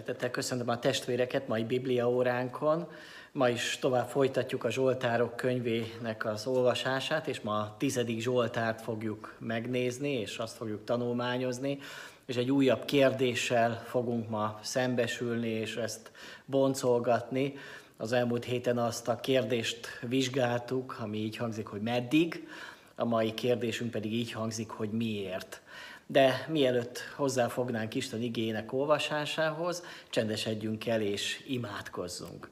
Szeretettel köszöntöm a testvéreket mai Biblia óránkon. Ma is tovább folytatjuk a Zsoltárok könyvének az olvasását, és ma a tizedik Zsoltárt fogjuk megnézni, és azt fogjuk tanulmányozni, és egy újabb kérdéssel fogunk ma szembesülni, és ezt boncolgatni. Az elmúlt héten azt a kérdést vizsgáltuk, ami így hangzik, hogy meddig, a mai kérdésünk pedig így hangzik, hogy miért. De mielőtt hozzáfognánk Isten igének olvasásához, csendesedjünk el és imádkozzunk.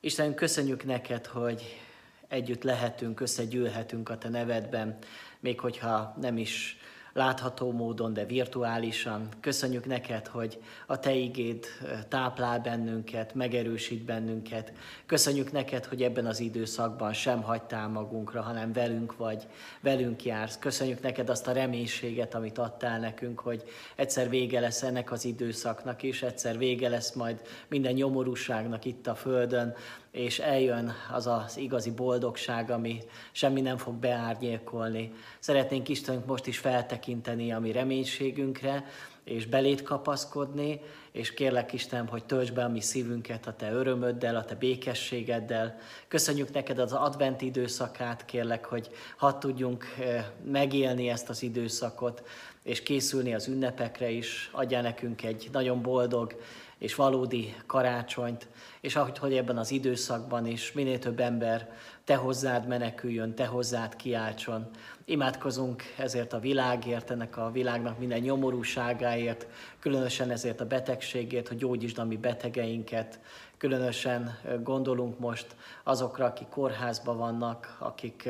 Isten, köszönjük neked, hogy együtt lehetünk, összegyűlhetünk a te nevedben, még hogyha nem is látható módon, de virtuálisan. Köszönjük neked, hogy a Te igéd táplál bennünket, megerősít bennünket. Köszönjük neked, hogy ebben az időszakban sem hagytál magunkra, hanem velünk vagy, velünk jársz. Köszönjük neked azt a reménységet, amit adtál nekünk, hogy egyszer vége lesz ennek az időszaknak is, egyszer vége lesz majd minden nyomorúságnak itt a Földön, és eljön az az igazi boldogság, ami semmi nem fog beárnyékolni. Szeretnénk Istenünk most is feltekinteni a mi reménységünkre, és belét kapaszkodni, és kérlek Istenem, hogy töltsd be a mi szívünket a Te örömöddel, a Te békességeddel. Köszönjük neked az advent időszakát, kérlek, hogy hadd tudjunk eh, megélni ezt az időszakot, és készülni az ünnepekre is. Adjál nekünk egy nagyon boldog és valódi karácsonyt, és ahogy hogy ebben az időszakban is minél több ember te hozzád meneküljön, te hozzád kiáltson. Imádkozunk ezért a világért, ennek a világnak minden nyomorúságáért, különösen ezért a betegségért, hogy gyógyítsd a mi betegeinket, különösen gondolunk most azokra, akik kórházban vannak, akik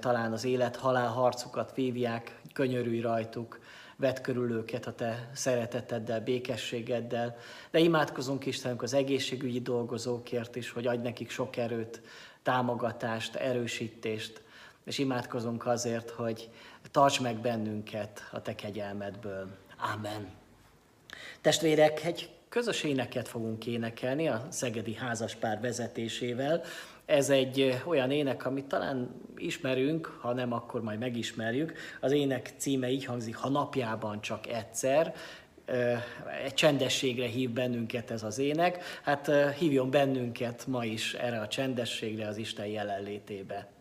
talán az élet-halál harcukat vívják, könyörülj rajtuk, vedd körül őket a te szereteteddel, békességeddel, de imádkozunk Istenünk az egészségügyi dolgozókért is, hogy adj nekik sok erőt, támogatást, erősítést, és imádkozunk azért, hogy tarts meg bennünket a te kegyelmedből. Amen. Testvérek, egy közös éneket fogunk énekelni a Szegedi Házaspár vezetésével. Ez egy olyan ének, amit talán ismerünk, ha nem, akkor majd megismerjük. Az ének címe így hangzik, ha napjában csak egyszer. Egy csendességre hív bennünket ez az ének. Hát hívjon bennünket ma is erre a csendességre, az Isten jelenlétébe.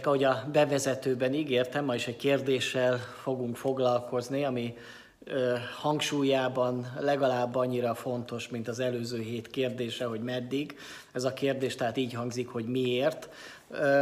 Testvérek, ahogy a bevezetőben ígértem, ma is egy kérdéssel fogunk foglalkozni, ami hangsúlyában legalább annyira fontos, mint az előző hét kérdése, hogy meddig. Ez a kérdés tehát így hangzik, hogy miért.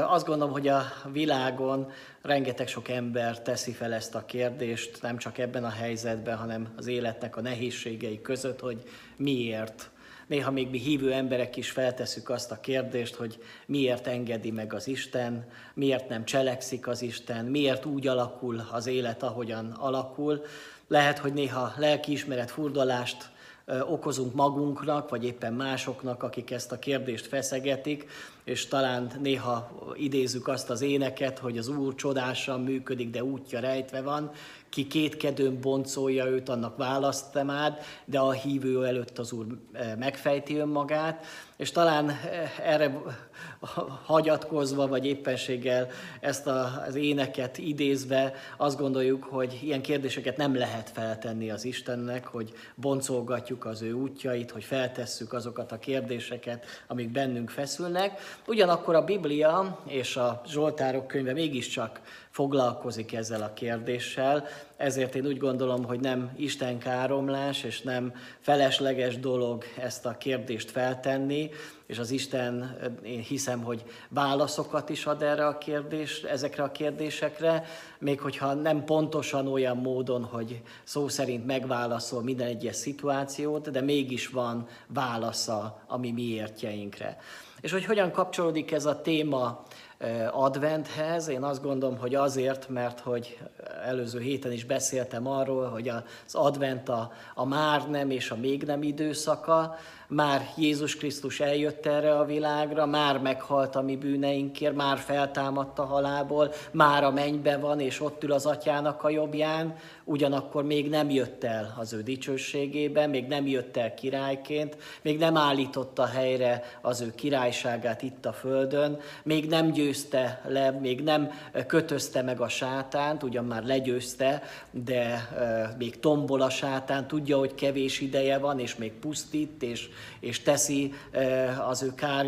Azt gondolom, hogy a világon rengeteg sok ember teszi fel ezt a kérdést, nem csak ebben a helyzetben, hanem az életnek a nehézségei között, hogy miért Néha még mi hívő emberek is feltesszük azt a kérdést, hogy miért engedi meg az Isten, miért nem cselekszik az Isten, miért úgy alakul az élet, ahogyan alakul. Lehet, hogy néha lelkiismeret furdalást okozunk magunknak, vagy éppen másoknak, akik ezt a kérdést feszegetik, és talán néha idézzük azt az éneket, hogy az Úr csodásan működik, de útja rejtve van, ki kétkedőn boncolja őt, annak választ temád, de a hívő előtt az Úr megfejti önmagát, és talán erre hagyatkozva, vagy éppenséggel ezt az éneket idézve azt gondoljuk, hogy ilyen kérdéseket nem lehet feltenni az Istennek, hogy boncolgatjuk az ő útjait, hogy feltesszük azokat a kérdéseket, amik bennünk feszülnek. Ugyanakkor a Biblia és a Zsoltárok könyve mégiscsak foglalkozik ezzel a kérdéssel, ezért én úgy gondolom, hogy nem Isten káromlás és nem felesleges dolog ezt a kérdést feltenni, és az Isten, én hiszem, hogy válaszokat is ad erre a kérdés, ezekre a kérdésekre, még hogyha nem pontosan olyan módon, hogy szó szerint megválaszol minden egyes szituációt, de mégis van válasza a mi miértjeinkre. És hogy hogyan kapcsolódik ez a téma adventhez. Én azt gondolom, hogy azért, mert hogy előző héten is beszéltem arról, hogy az advent a, a már nem és a még nem időszaka, már Jézus Krisztus eljött erre a világra, már meghalt a mi bűneinkért, már feltámadt a halálból, már a mennybe van, és ott ül az atyának a jobbján, ugyanakkor még nem jött el az ő dicsőségében, még nem jött el királyként, még nem állította helyre az ő királyságát itt a földön, még nem győzte le, még nem kötözte meg a sátánt, ugyan már legyőzte, de még tombol a sátán, tudja, hogy kevés ideje van, és még pusztít, és és teszi, az ő kár,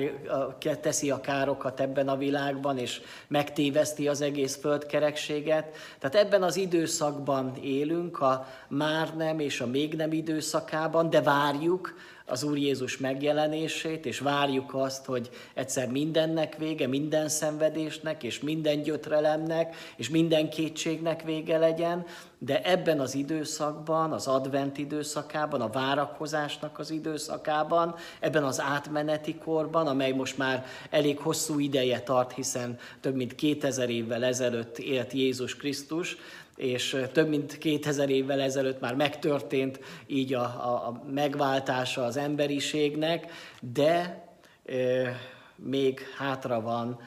teszi a károkat ebben a világban, és megtéveszti az egész földkerekséget. Tehát ebben az időszakban élünk, a már nem és a még nem időszakában, de várjuk, az Úr Jézus megjelenését, és várjuk azt, hogy egyszer mindennek vége, minden szenvedésnek, és minden gyötrelemnek, és minden kétségnek vége legyen, de ebben az időszakban, az advent időszakában, a várakozásnak az időszakában, ebben az átmeneti korban, amely most már elég hosszú ideje tart, hiszen több mint 2000 évvel ezelőtt élt Jézus Krisztus, és több mint 2000 évvel ezelőtt már megtörtént így a, a, a megváltása az emberiségnek, de e, még hátra van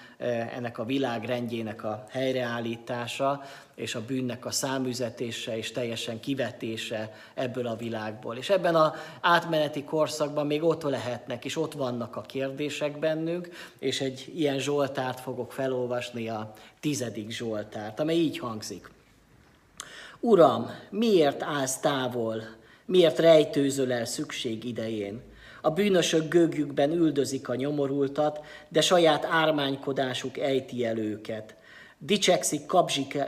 ennek a világrendjének a helyreállítása, és a bűnnek a számüzetése és teljesen kivetése ebből a világból. És ebben az átmeneti korszakban még ott lehetnek, és ott vannak a kérdések bennünk, és egy ilyen Zsoltárt fogok felolvasni, a tizedik Zsoltárt, amely így hangzik. Uram, miért állsz távol? Miért rejtőzöl el szükség idején? A bűnösök gögjükben üldözik a nyomorultat, de saját ármánykodásuk ejti el őket. Dicsekszik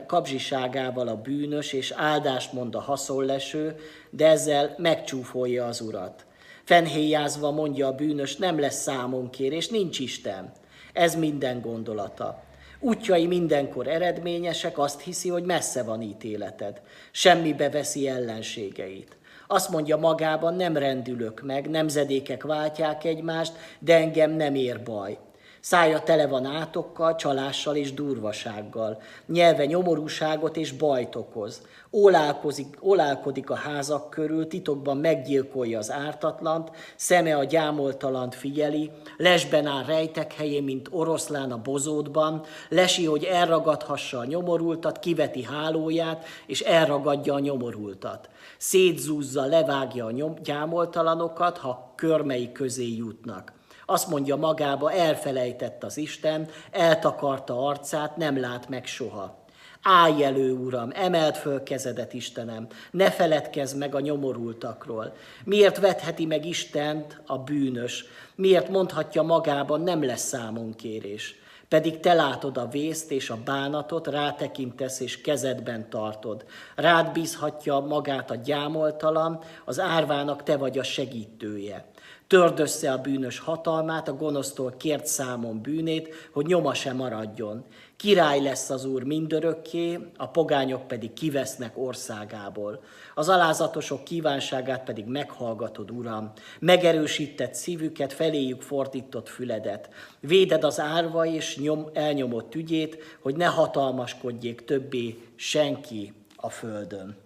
kabzsiságával a bűnös, és áldást mond a haszonleső, de ezzel megcsúfolja az urat. Fenhéjázva mondja a bűnös, nem lesz számonkérés, nincs Isten. Ez minden gondolata. Útjai mindenkor eredményesek, azt hiszi, hogy messze van ítéleted. Semmibe veszi ellenségeit. Azt mondja magában, nem rendülök meg, nemzedékek váltják egymást, de engem nem ér baj. Szája tele van átokkal, csalással és durvasággal. Nyelve nyomorúságot és bajt okoz. Olálkozik, olálkodik a házak körül, titokban meggyilkolja az ártatlant, szeme a gyámoltalant figyeli, lesben áll rejtek helyén, mint oroszlán a bozótban, lesi, hogy elragadhassa a nyomorultat, kiveti hálóját, és elragadja a nyomorultat. Szétzúzza, levágja a nyom, gyámoltalanokat, ha körmei közé jutnak. Azt mondja magába, elfelejtett az Isten, eltakarta arcát, nem lát meg soha. Állj elő, Uram, emeld föl kezedet, Istenem, ne feledkezz meg a nyomorultakról. Miért vetheti meg Istent a bűnös? Miért mondhatja magában, nem lesz számonkérés? pedig te látod a vészt és a bánatot, rátekintesz és kezedben tartod. Rád bízhatja magát a gyámoltalan, az árvának te vagy a segítője. Törd össze a bűnös hatalmát, a gonosztól kért számon bűnét, hogy nyoma se maradjon. Király lesz az Úr mindörökké, a pogányok pedig kivesznek országából. Az alázatosok kívánságát pedig meghallgatod, Uram. Megerősített szívüket, feléjük fordított füledet. Véded az árva és nyom, elnyomott ügyét, hogy ne hatalmaskodjék többé senki a földön.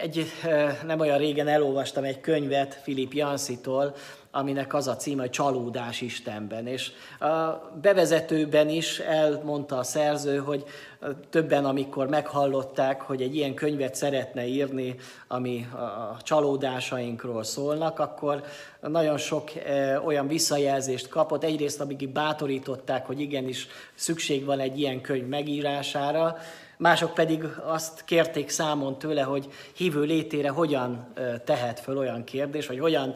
Egy nem olyan régen elolvastam egy könyvet Filip Janszitól, aminek az a címe, hogy Csalódás Istenben. És a bevezetőben is elmondta a szerző, hogy többen, amikor meghallották, hogy egy ilyen könyvet szeretne írni, ami a csalódásainkról szólnak, akkor nagyon sok olyan visszajelzést kapott. Egyrészt, amíg bátorították, hogy igenis szükség van egy ilyen könyv megírására, Mások pedig azt kérték számon tőle, hogy hívő létére hogyan tehet föl olyan kérdés, vagy hogyan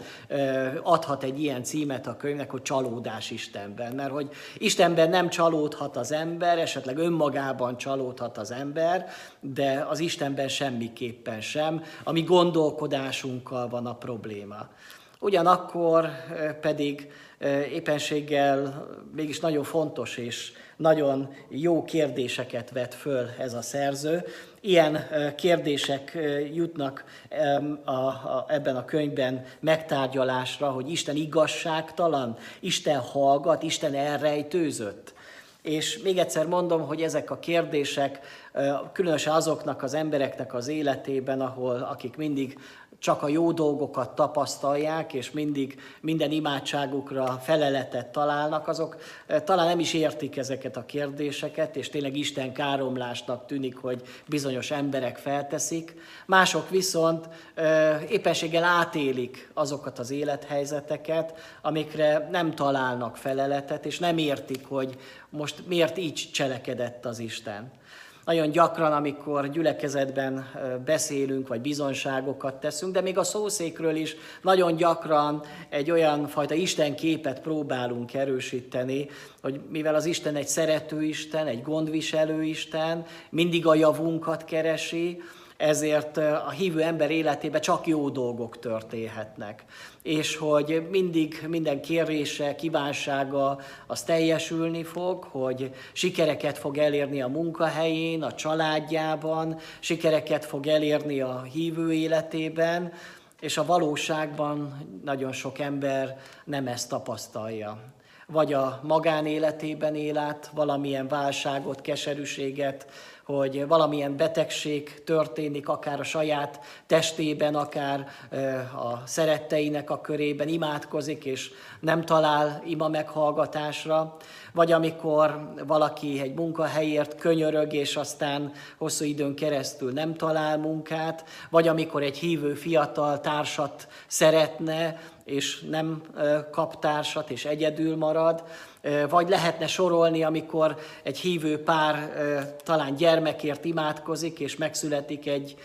adhat egy ilyen címet a könyvnek, hogy csalódás Istenben. Mert hogy Istenben nem csalódhat az ember, esetleg önmagában csalódhat az ember, de az Istenben semmiképpen sem. A mi gondolkodásunkkal van a probléma. Ugyanakkor pedig éppenséggel mégis nagyon fontos és nagyon jó kérdéseket vet föl ez a szerző. Ilyen kérdések jutnak ebben a könyvben megtárgyalásra, hogy Isten igazságtalan, Isten hallgat, Isten elrejtőzött. És még egyszer mondom, hogy ezek a kérdések különösen azoknak az embereknek az életében, ahol akik mindig csak a jó dolgokat tapasztalják, és mindig minden imádságukra feleletet találnak, azok eh, talán nem is értik ezeket a kérdéseket, és tényleg Isten káromlásnak tűnik, hogy bizonyos emberek felteszik. Mások viszont eh, éppenséggel átélik azokat az élethelyzeteket, amikre nem találnak feleletet, és nem értik, hogy most miért így cselekedett az Isten. Nagyon gyakran, amikor gyülekezetben beszélünk, vagy bizonságokat teszünk, de még a szószékről is nagyon gyakran egy olyan fajta Isten képet próbálunk erősíteni, hogy mivel az Isten egy szerető Isten, egy gondviselő Isten, mindig a javunkat keresi, ezért a hívő ember életében csak jó dolgok történhetnek. És hogy mindig minden kérése, kívánsága az teljesülni fog, hogy sikereket fog elérni a munkahelyén, a családjában, sikereket fog elérni a hívő életében, és a valóságban nagyon sok ember nem ezt tapasztalja. Vagy a magánéletében él át valamilyen válságot, keserűséget, hogy valamilyen betegség történik, akár a saját testében, akár a szeretteinek a körében, imádkozik, és nem talál ima meghallgatásra, vagy amikor valaki egy munkahelyért könyörög, és aztán hosszú időn keresztül nem talál munkát, vagy amikor egy hívő fiatal társat szeretne, és nem kap társat, és egyedül marad, vagy lehetne sorolni, amikor egy hívő pár talán gyermekért imádkozik, és megszületik egy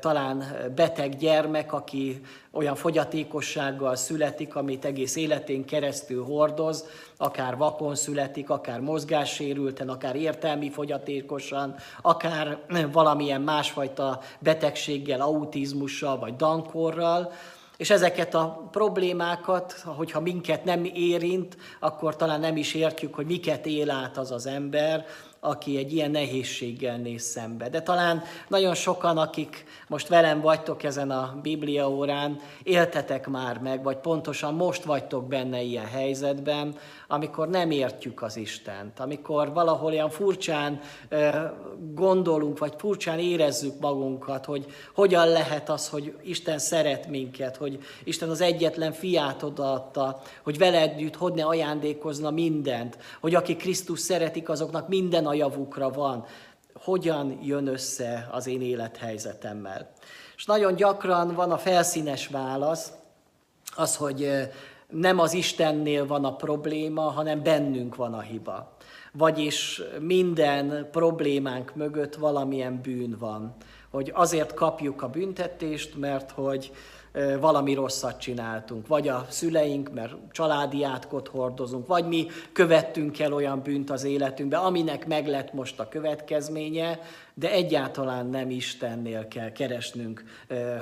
talán beteg gyermek, aki olyan fogyatékossággal születik, amit egész életén keresztül hordoz, akár vakon születik, akár mozgássérülten, akár értelmi fogyatékosan, akár valamilyen másfajta betegséggel, autizmussal vagy dankorral, és ezeket a problémákat, hogyha minket nem érint, akkor talán nem is értjük, hogy miket él át az az ember, aki egy ilyen nehézséggel néz szembe. De talán nagyon sokan, akik most velem vagytok ezen a Biblia órán, éltetek már meg, vagy pontosan most vagytok benne ilyen helyzetben, amikor nem értjük az Istent, amikor valahol olyan furcsán gondolunk, vagy furcsán érezzük magunkat, hogy hogyan lehet az, hogy Isten szeret minket, hogy Isten az egyetlen fiát odaadta, hogy vele együtt hogy ne ajándékozna mindent, hogy aki Krisztus szeretik, azoknak minden a javukra van. Hogyan jön össze az én élethelyzetemmel? És nagyon gyakran van a felszínes válasz, az, hogy nem az Istennél van a probléma, hanem bennünk van a hiba. Vagyis minden problémánk mögött valamilyen bűn van. Hogy azért kapjuk a büntetést, mert hogy valami rosszat csináltunk, vagy a szüleink, mert családi átkot hordozunk, vagy mi követtünk el olyan bűnt az életünkbe, aminek meg lett most a következménye, de egyáltalán nem Istennél kell keresnünk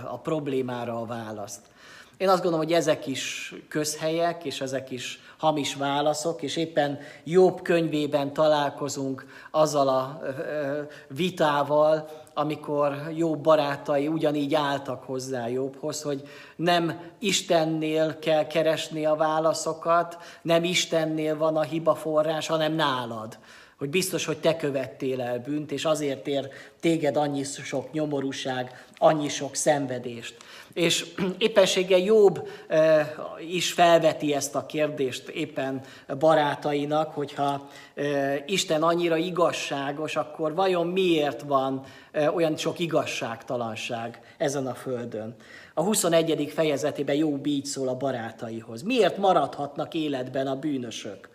a problémára a választ. Én azt gondolom, hogy ezek is közhelyek, és ezek is hamis válaszok, és éppen Jobb könyvében találkozunk azzal a vitával, amikor jó barátai ugyanígy álltak hozzá Jobbhoz, hogy nem Istennél kell keresni a válaszokat, nem Istennél van a hiba forrás, hanem nálad. Hogy biztos, hogy te követtél el bűnt, és azért ér téged annyi sok nyomorúság, annyi sok szenvedést. És éppenséggel Jobb eh, is felveti ezt a kérdést éppen barátainak, hogyha eh, Isten annyira igazságos, akkor vajon miért van eh, olyan sok igazságtalanság ezen a földön? A 21. fejezetében Jobb így szól a barátaihoz. Miért maradhatnak életben a bűnösök?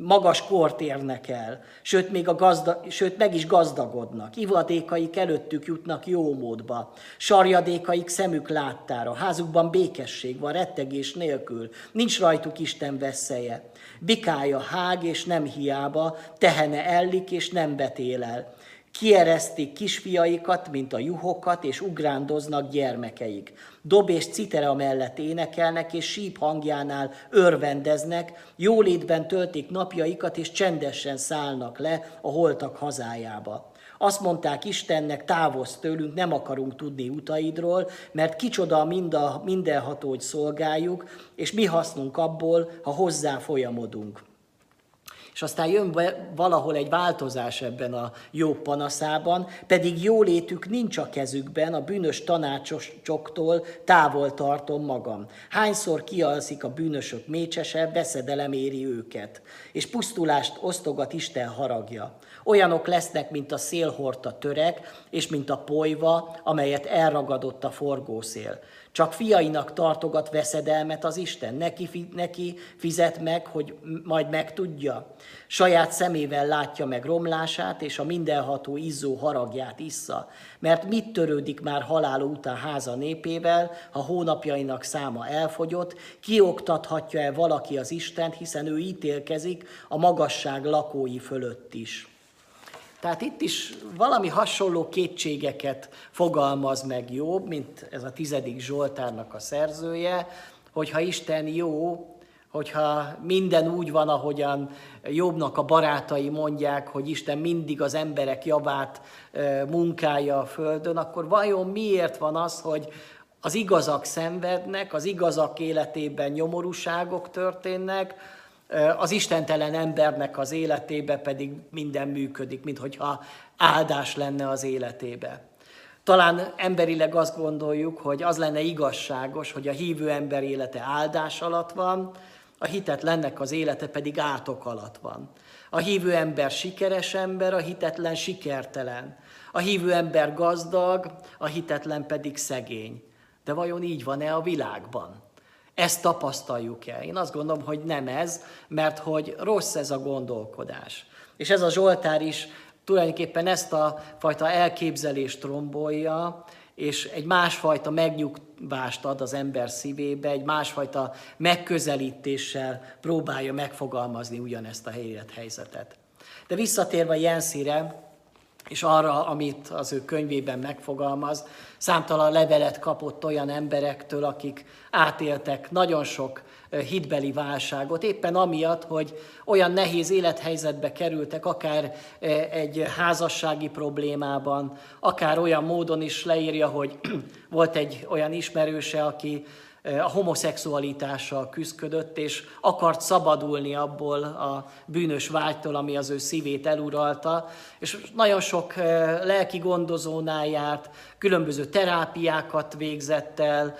Magas kort érnek el, sőt, még a gazda, sőt meg is gazdagodnak. Ivadékaik előttük jutnak jó módba, sarjadékaik szemük láttára, házukban békesség van, rettegés nélkül, nincs rajtuk Isten veszélye. Bikája hág és nem hiába, tehene ellik és nem betélel. Kieresztik kisfiaikat, mint a juhokat, és ugrándoznak gyermekeik. Dob és citera mellett énekelnek, és síp hangjánál örvendeznek, jólétben töltik napjaikat, és csendesen szállnak le a holtak hazájába. Azt mondták Istennek, távozz tőlünk, nem akarunk tudni utaidról, mert kicsoda mind a mindenható, hogy szolgáljuk, és mi hasznunk abból, ha hozzá folyamodunk. És aztán jön be valahol egy változás ebben a jó panaszában, pedig jólétük nincs a kezükben, a bűnös tanácsosoktól távol tartom magam. Hányszor kialszik a bűnösök mécsese, veszedelem éri őket, és pusztulást osztogat Isten haragja. Olyanok lesznek, mint a szélhorta törek, és mint a polyva, amelyet elragadott a forgószél. Csak fiainak tartogat veszedelmet az Isten, neki, neki fizet meg, hogy majd megtudja. Saját szemével látja meg romlását, és a mindenható izzó haragját issza. Mert mit törődik már halála után háza népével, ha hónapjainak száma elfogyott, kioktathatja-e valaki az Istent, hiszen ő ítélkezik a magasság lakói fölött is. Tehát itt is valami hasonló kétségeket fogalmaz meg Jobb, mint ez a tizedik Zsoltárnak a szerzője, hogyha Isten jó, hogyha minden úgy van, ahogyan Jobbnak a barátai mondják, hogy Isten mindig az emberek javát munkálja a földön, akkor vajon miért van az, hogy az igazak szenvednek, az igazak életében nyomorúságok történnek, az istentelen embernek az életébe pedig minden működik, mintha áldás lenne az életébe. Talán emberileg azt gondoljuk, hogy az lenne igazságos, hogy a hívő ember élete áldás alatt van, a hitetlennek az élete pedig átok alatt van. A hívő ember sikeres ember, a hitetlen sikertelen. A hívő ember gazdag, a hitetlen pedig szegény. De vajon így van-e a világban? Ezt tapasztaljuk-e? Én azt gondolom, hogy nem ez, mert hogy rossz ez a gondolkodás. És ez a Zsoltár is tulajdonképpen ezt a fajta elképzelést rombolja, és egy másfajta megnyugvást ad az ember szívébe, egy másfajta megközelítéssel próbálja megfogalmazni ugyanezt a helyzetet. De visszatérve Jenszire, és arra, amit az ő könyvében megfogalmaz, számtalan levelet kapott olyan emberektől, akik átéltek nagyon sok hitbeli válságot, éppen amiatt, hogy olyan nehéz élethelyzetbe kerültek, akár egy házassági problémában, akár olyan módon is leírja, hogy volt egy olyan ismerőse, aki a homoszexualitással küzdködött, és akart szabadulni abból a bűnös vágytól, ami az ő szívét eluralta, és nagyon sok lelki gondozónál járt, különböző terápiákat végzett el,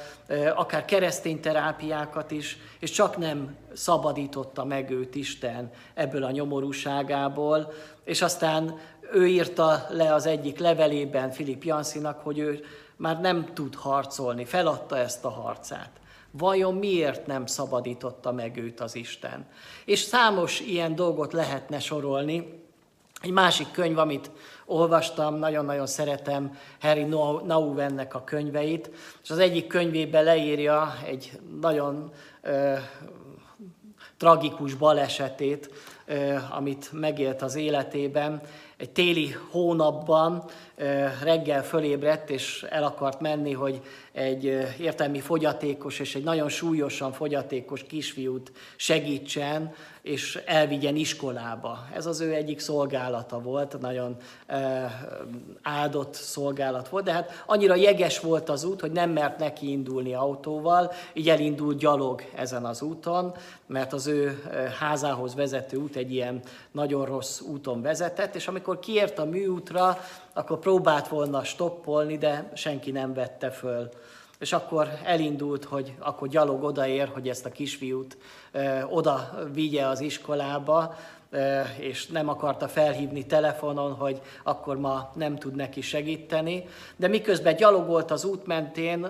akár keresztény terápiákat is, és csak nem szabadította meg őt Isten ebből a nyomorúságából, és aztán ő írta le az egyik levelében Filip Janszinak, hogy ő már nem tud harcolni, feladta ezt a harcát. Vajon miért nem szabadította meg őt az Isten? És számos ilyen dolgot lehetne sorolni, Egy másik könyv, amit olvastam, nagyon-nagyon szeretem Harry Nauvennek a könyveit, és az egyik könyvében leírja egy nagyon ö, tragikus balesetét, ö, amit megélt az életében. Egy téli hónapban reggel fölébredt, és el akart menni, hogy egy értelmi fogyatékos és egy nagyon súlyosan fogyatékos kisfiút segítsen, és elvigyen iskolába. Ez az ő egyik szolgálata volt, nagyon áldott szolgálat volt, de hát annyira jeges volt az út, hogy nem mert neki indulni autóval, így elindult gyalog ezen az úton, mert az ő házához vezető út egy ilyen nagyon rossz úton vezetett, és amikor kiért a műútra, akkor próbált volna stoppolni, de senki nem vette föl és akkor elindult, hogy akkor gyalog odaér, hogy ezt a kisfiút ö, oda vigye az iskolába, ö, és nem akarta felhívni telefonon, hogy akkor ma nem tud neki segíteni. De miközben gyalogolt az út mentén,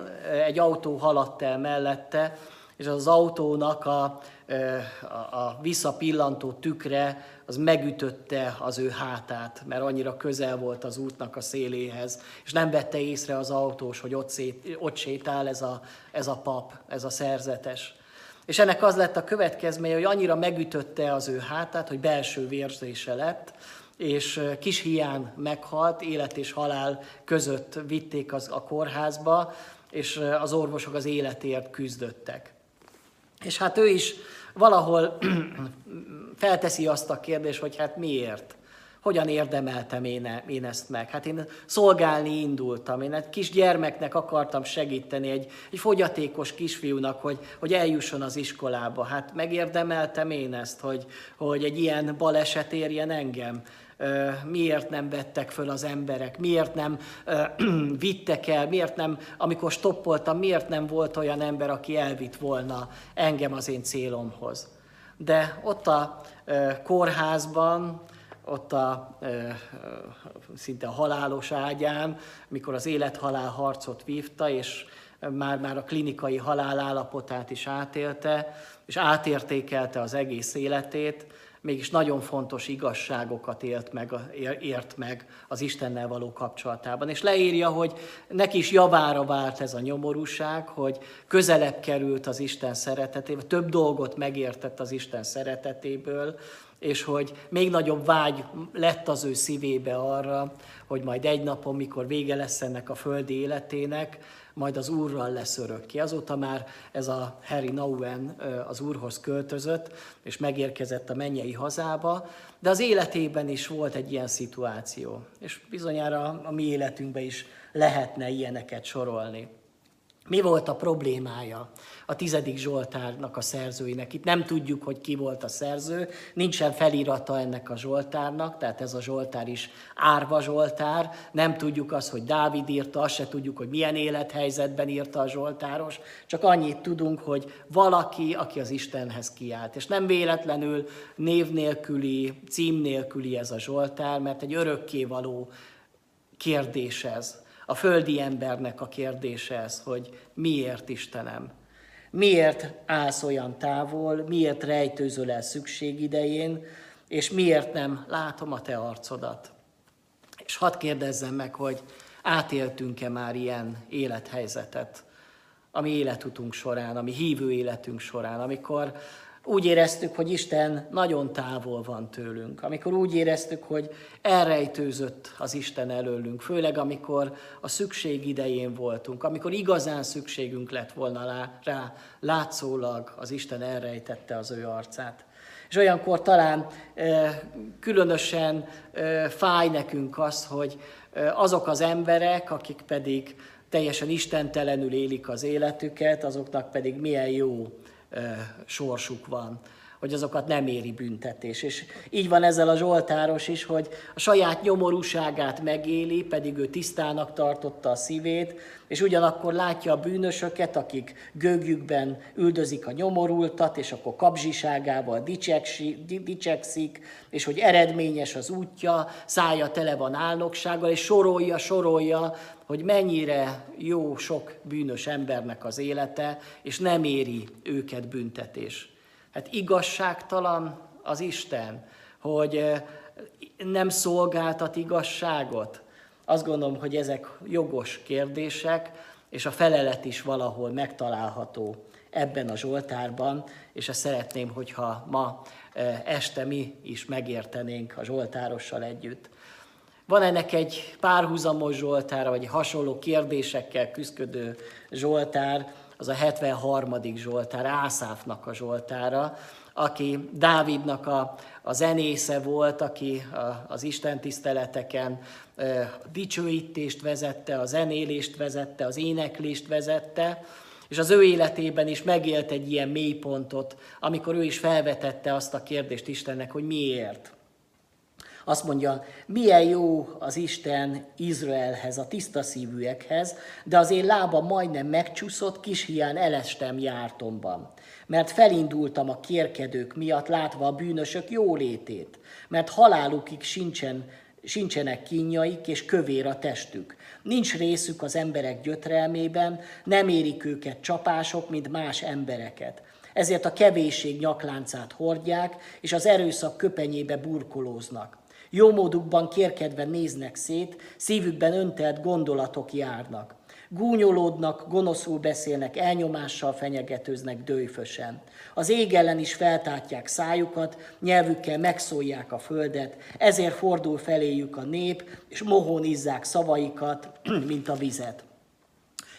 egy autó haladt el mellette, és az autónak a, a, visszapillantó tükre az megütötte az ő hátát, mert annyira közel volt az útnak a széléhez, és nem vette észre az autós, hogy ott, szét, ott sétál ez a, ez a pap, ez a szerzetes. És ennek az lett a következménye, hogy annyira megütötte az ő hátát, hogy belső vérzése lett, és kis hián meghalt, élet és halál között vitték az, a kórházba, és az orvosok az életért küzdöttek. És hát ő is valahol felteszi azt a kérdést, hogy hát miért? Hogyan érdemeltem én, e, én ezt meg? Hát én szolgálni indultam, én egy kis gyermeknek akartam segíteni, egy, egy fogyatékos kisfiúnak, hogy, hogy eljusson az iskolába. Hát megérdemeltem én ezt, hogy, hogy egy ilyen baleset érjen engem miért nem vettek föl az emberek, miért nem vittek el, miért nem, amikor stoppoltam, miért nem volt olyan ember, aki elvitt volna engem az én célomhoz. De ott a kórházban, ott a szinte a halálos ágyán, mikor az élethalál harcot vívta, és már, már a klinikai halál állapotát is átélte, és átértékelte az egész életét, mégis nagyon fontos igazságokat élt meg, ért meg az Istennel való kapcsolatában. És leírja, hogy neki is javára vált ez a nyomorúság, hogy közelebb került az Isten szeretetével, több dolgot megértett az Isten szeretetéből, és hogy még nagyobb vágy lett az ő szívébe arra, hogy majd egy napon, mikor vége lesz ennek a földi életének, majd az Úrral lesz örökké. Azóta már ez a Harry Nauen az Úrhoz költözött, és megérkezett a mennyei hazába, de az életében is volt egy ilyen szituáció, és bizonyára a mi életünkben is lehetne ilyeneket sorolni. Mi volt a problémája a tizedik Zsoltárnak a szerzőinek? Itt nem tudjuk, hogy ki volt a szerző, nincsen felirata ennek a Zsoltárnak, tehát ez a Zsoltár is árva Zsoltár, nem tudjuk azt, hogy Dávid írta, azt se tudjuk, hogy milyen élethelyzetben írta a Zsoltáros, csak annyit tudunk, hogy valaki, aki az Istenhez kiállt. És nem véletlenül név nélküli, cím nélküli ez a Zsoltár, mert egy örökkévaló kérdés ez a földi embernek a kérdése ez, hogy miért Istenem? Miért állsz olyan távol, miért rejtőzöl el szükség idején, és miért nem látom a te arcodat? És hadd kérdezzem meg, hogy átéltünk-e már ilyen élethelyzetet a mi életutunk során, a mi hívő életünk során, amikor úgy éreztük, hogy Isten nagyon távol van tőlünk, amikor úgy éreztük, hogy elrejtőzött az Isten előlünk, főleg amikor a szükség idején voltunk, amikor igazán szükségünk lett volna rá, látszólag az Isten elrejtette az ő arcát. És olyankor talán különösen fáj nekünk az, hogy azok az emberek, akik pedig teljesen istentelenül élik az életüket, azoknak pedig milyen jó sorsuk van, hogy azokat nem éri büntetés. És így van ezzel a Zsoltáros is, hogy a saját nyomorúságát megéli, pedig ő tisztának tartotta a szívét, és ugyanakkor látja a bűnösöket, akik gőgjükben üldözik a nyomorultat, és akkor kapzsiságával dicsekszik, és hogy eredményes az útja, szája tele van álnoksággal, és sorolja, sorolja, hogy mennyire jó sok bűnös embernek az élete, és nem éri őket büntetés. Hát igazságtalan az Isten, hogy nem szolgáltat igazságot? Azt gondolom, hogy ezek jogos kérdések, és a felelet is valahol megtalálható ebben a Zsoltárban, és ezt szeretném, hogyha ma este mi is megértenénk a Zsoltárossal együtt. Van ennek egy párhuzamos Zsoltára, vagy hasonló kérdésekkel küzdködő Zsoltár, az a 73. Zsoltár, Ászáfnak a Zsoltára, aki Dávidnak a, a zenésze volt, aki a, az Isten tiszteleteken a dicsőítést vezette, a zenélést vezette, az éneklést vezette, és az ő életében is megélt egy ilyen mélypontot, amikor ő is felvetette azt a kérdést Istennek, hogy miért. Azt mondja, milyen jó az Isten Izraelhez, a tiszta szívűekhez, de az én lába majdnem megcsúszott, kis hián elestem jártomban. Mert felindultam a kérkedők miatt, látva a bűnösök jólétét, mert halálukig sincsen sincsenek kínjaik, és kövér a testük. Nincs részük az emberek gyötrelmében, nem érik őket csapások, mint más embereket. Ezért a kevésség nyakláncát hordják, és az erőszak köpenyébe burkolóznak. Jómódukban kérkedve néznek szét, szívükben öntelt gondolatok járnak. Gúnyolódnak, gonoszul beszélnek, elnyomással fenyegetőznek dőfösen. Az ég ellen is feltátják szájukat, nyelvükkel megszólják a földet, ezért fordul feléjük a nép, és mohón izzák szavaikat, mint a vizet.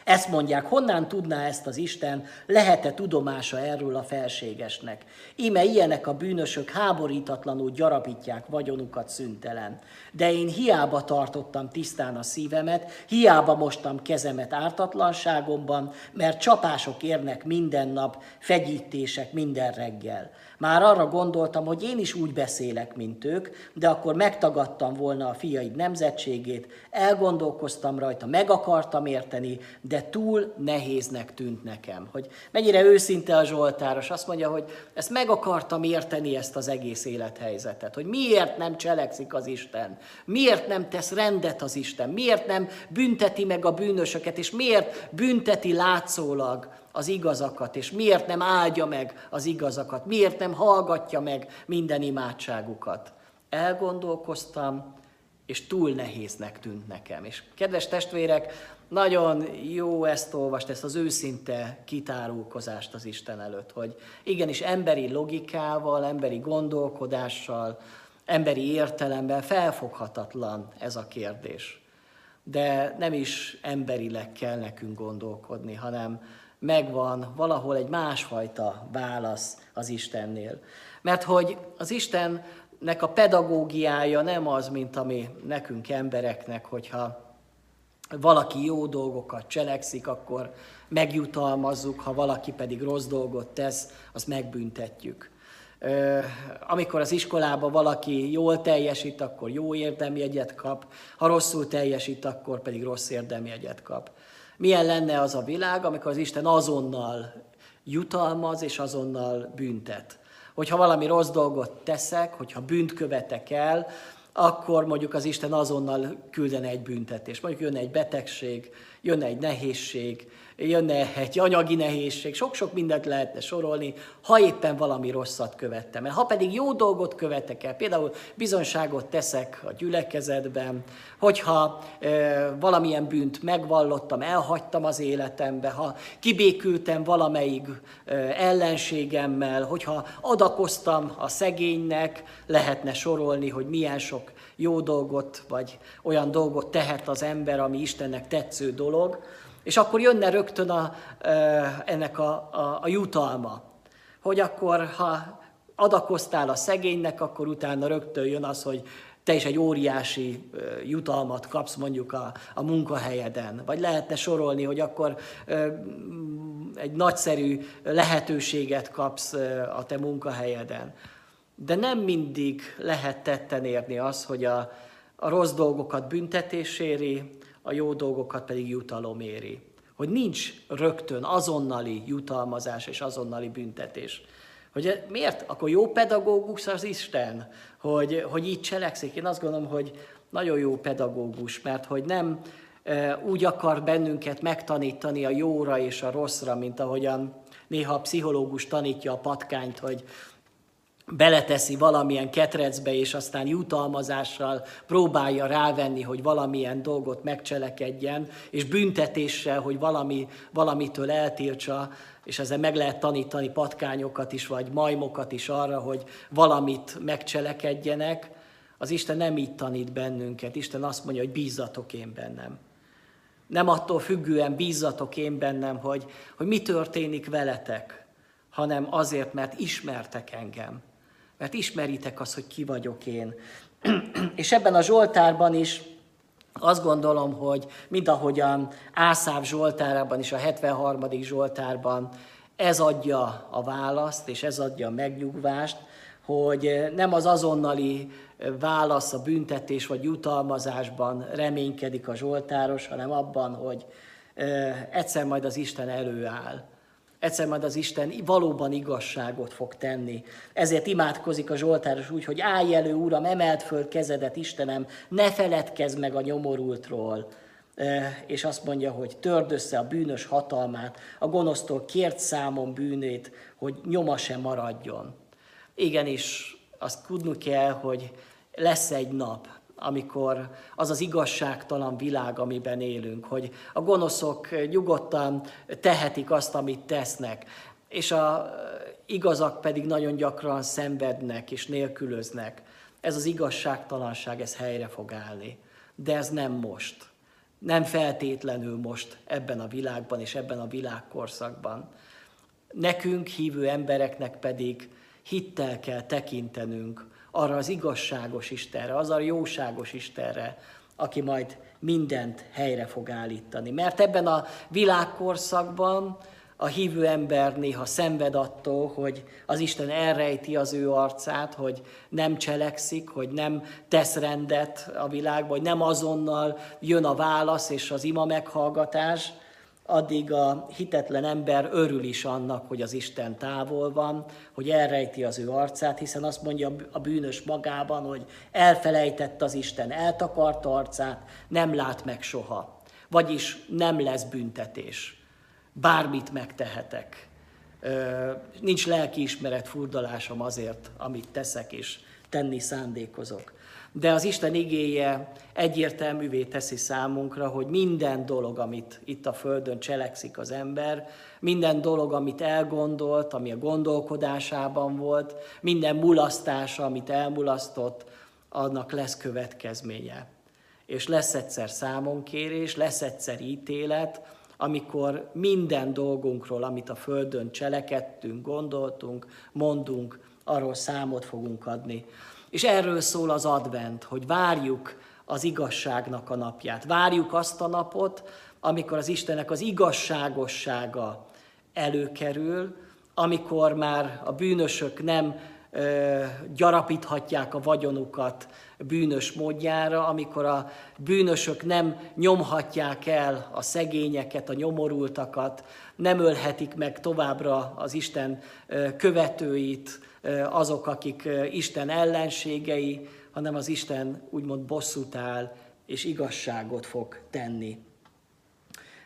Ezt mondják, honnan tudná ezt az Isten, lehet-e tudomása erről a felségesnek? Íme ilyenek a bűnösök háborítatlanul gyarapítják vagyonukat szüntelen. De én hiába tartottam tisztán a szívemet, hiába mostam kezemet ártatlanságomban, mert csapások érnek minden nap, fegyítések minden reggel. Már arra gondoltam, hogy én is úgy beszélek, mint ők, de akkor megtagadtam volna a fiaid nemzetségét, elgondolkoztam rajta, meg akartam érteni, de túl nehéznek tűnt nekem. Hogy mennyire őszinte a Zsoltáros, azt mondja, hogy ezt meg akartam érteni, ezt az egész élethelyzetet, hogy miért nem cselekszik az Isten, miért nem tesz rendet az Isten, miért nem bünteti meg a bűnösöket, és miért bünteti látszólag az igazakat, és miért nem áldja meg az igazakat, miért nem hallgatja meg minden imádságukat. Elgondolkoztam, és túl nehéznek tűnt nekem. És kedves testvérek, nagyon jó ezt olvast, ezt az őszinte kitárulkozást az Isten előtt, hogy igenis emberi logikával, emberi gondolkodással, emberi értelemben felfoghatatlan ez a kérdés. De nem is emberileg kell nekünk gondolkodni, hanem megvan valahol egy másfajta válasz az Istennél. Mert hogy az Istennek a pedagógiája nem az, mint ami nekünk embereknek, hogyha valaki jó dolgokat cselekszik, akkor megjutalmazzuk, ha valaki pedig rossz dolgot tesz, azt megbüntetjük. Amikor az iskolában valaki jól teljesít, akkor jó érdemjegyet kap, ha rosszul teljesít, akkor pedig rossz érdemjegyet kap. Milyen lenne az a világ, amikor az Isten azonnal jutalmaz és azonnal büntet. Hogyha valami rossz dolgot teszek, hogyha bűnt követek el, akkor mondjuk az Isten azonnal küldene egy büntetést. Mondjuk jönne egy betegség, jönne egy nehézség, jönne egy anyagi nehézség, sok-sok mindent lehetne sorolni, ha éppen valami rosszat követtem el. Ha pedig jó dolgot követek el, például bizonságot teszek a gyülekezetben, hogyha e, valamilyen bűnt megvallottam, elhagytam az életembe, ha kibékültem valamelyik e, ellenségemmel, hogyha adakoztam a szegénynek, lehetne sorolni, hogy milyen sok jó dolgot, vagy olyan dolgot tehet az ember, ami Istennek tetsző dolog, és akkor jönne rögtön a, ennek a, a, a jutalma, hogy akkor, ha adakoztál a szegénynek, akkor utána rögtön jön az, hogy te is egy óriási jutalmat kapsz mondjuk a, a munkahelyeden. Vagy lehetne sorolni, hogy akkor egy nagyszerű lehetőséget kapsz a te munkahelyeden. De nem mindig lehet tetten érni az, hogy a, a rossz dolgokat büntetéséri, a jó dolgokat pedig jutalom éri. Hogy nincs rögtön azonnali jutalmazás és azonnali büntetés. Hogy miért? Akkor jó pedagógus az Isten, hogy, hogy így cselekszik. Én azt gondolom, hogy nagyon jó pedagógus, mert hogy nem e, úgy akar bennünket megtanítani a jóra és a rosszra, mint ahogyan néha a pszichológus tanítja a patkányt, hogy beleteszi valamilyen ketrecbe, és aztán jutalmazással próbálja rávenni, hogy valamilyen dolgot megcselekedjen, és büntetéssel, hogy valami, valamitől eltiltsa, és ezzel meg lehet tanítani patkányokat is, vagy majmokat is arra, hogy valamit megcselekedjenek, az Isten nem így tanít bennünket. Isten azt mondja, hogy bízzatok én bennem. Nem attól függően bízzatok én bennem, hogy, hogy mi történik veletek, hanem azért, mert ismertek engem. Mert ismeritek azt, hogy ki vagyok én. És ebben a Zsoltárban is azt gondolom, hogy mind ahogyan Ászáv Zsoltárában is, a 73. Zsoltárban ez adja a választ, és ez adja a megnyugvást, hogy nem az azonnali válasz a büntetés vagy jutalmazásban reménykedik a Zsoltáros, hanem abban, hogy egyszer majd az Isten előáll. Egyszer majd az Isten valóban igazságot fog tenni. Ezért imádkozik a Zsoltáros úgy, hogy állj elő, Uram, emelt föl kezedet, Istenem, ne feledkezz meg a nyomorultról. És azt mondja, hogy törd össze a bűnös hatalmát, a gonosztól kért számon bűnét, hogy nyoma sem maradjon. Igenis, azt tudnunk kell, hogy lesz egy nap, amikor az az igazságtalan világ, amiben élünk, hogy a gonoszok nyugodtan tehetik azt, amit tesznek, és a igazak pedig nagyon gyakran szenvednek és nélkülöznek. Ez az igazságtalanság, ez helyre fog állni. De ez nem most. Nem feltétlenül most ebben a világban és ebben a világkorszakban. Nekünk, hívő embereknek pedig hittel kell tekintenünk arra az igazságos Istenre, az a jóságos Istenre, aki majd mindent helyre fog állítani. Mert ebben a világkorszakban a hívő ember néha szenved attól, hogy az Isten elrejti az ő arcát, hogy nem cselekszik, hogy nem tesz rendet a világban, hogy nem azonnal jön a válasz és az ima meghallgatás, addig a hitetlen ember örül is annak, hogy az Isten távol van, hogy elrejti az ő arcát, hiszen azt mondja a bűnös magában, hogy elfelejtett az Isten, eltakarta arcát, nem lát meg soha. Vagyis nem lesz büntetés. Bármit megtehetek. Nincs lelkiismeret furdalásom azért, amit teszek és tenni szándékozok de az Isten igéje egyértelművé teszi számunkra, hogy minden dolog, amit itt a Földön cselekszik az ember, minden dolog, amit elgondolt, ami a gondolkodásában volt, minden mulasztása, amit elmulasztott, annak lesz következménye. És lesz egyszer számonkérés, lesz egyszer ítélet, amikor minden dolgunkról, amit a Földön cselekedtünk, gondoltunk, mondunk, arról számot fogunk adni. És erről szól az advent, hogy várjuk az igazságnak a napját. Várjuk azt a napot, amikor az Istennek az igazságossága előkerül, amikor már a bűnösök nem ö, gyarapíthatják a vagyonukat bűnös módjára, amikor a bűnösök nem nyomhatják el a szegényeket, a nyomorultakat, nem ölhetik meg továbbra az Isten követőit, azok, akik Isten ellenségei, hanem az Isten úgymond bosszút áll, és igazságot fog tenni.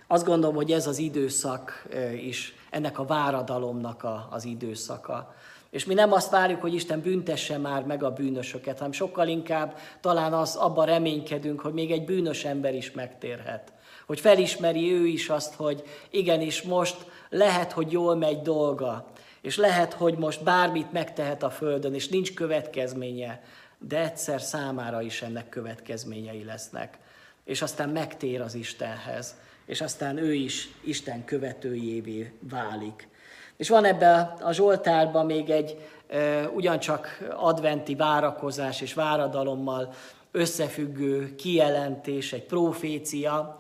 Azt gondolom, hogy ez az időszak is ennek a váradalomnak a, az időszaka. És mi nem azt várjuk, hogy Isten büntesse már meg a bűnösöket, hanem sokkal inkább talán az abban reménykedünk, hogy még egy bűnös ember is megtérhet. Hogy felismeri ő is azt, hogy igenis most lehet, hogy jól megy dolga, és lehet, hogy most bármit megtehet a Földön, és nincs következménye, de egyszer számára is ennek következményei lesznek. És aztán megtér az Istenhez, és aztán ő is Isten követőjévé válik. És van ebben a Zsoltárban még egy e, ugyancsak adventi várakozás és váradalommal összefüggő kijelentés, egy profécia,